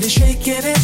Right. Ladies shaking it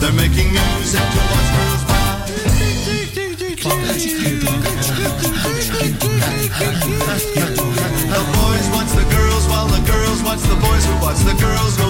They're making music to watch girls by. the boys watch the girls while the girls watch the boys who watch the girls go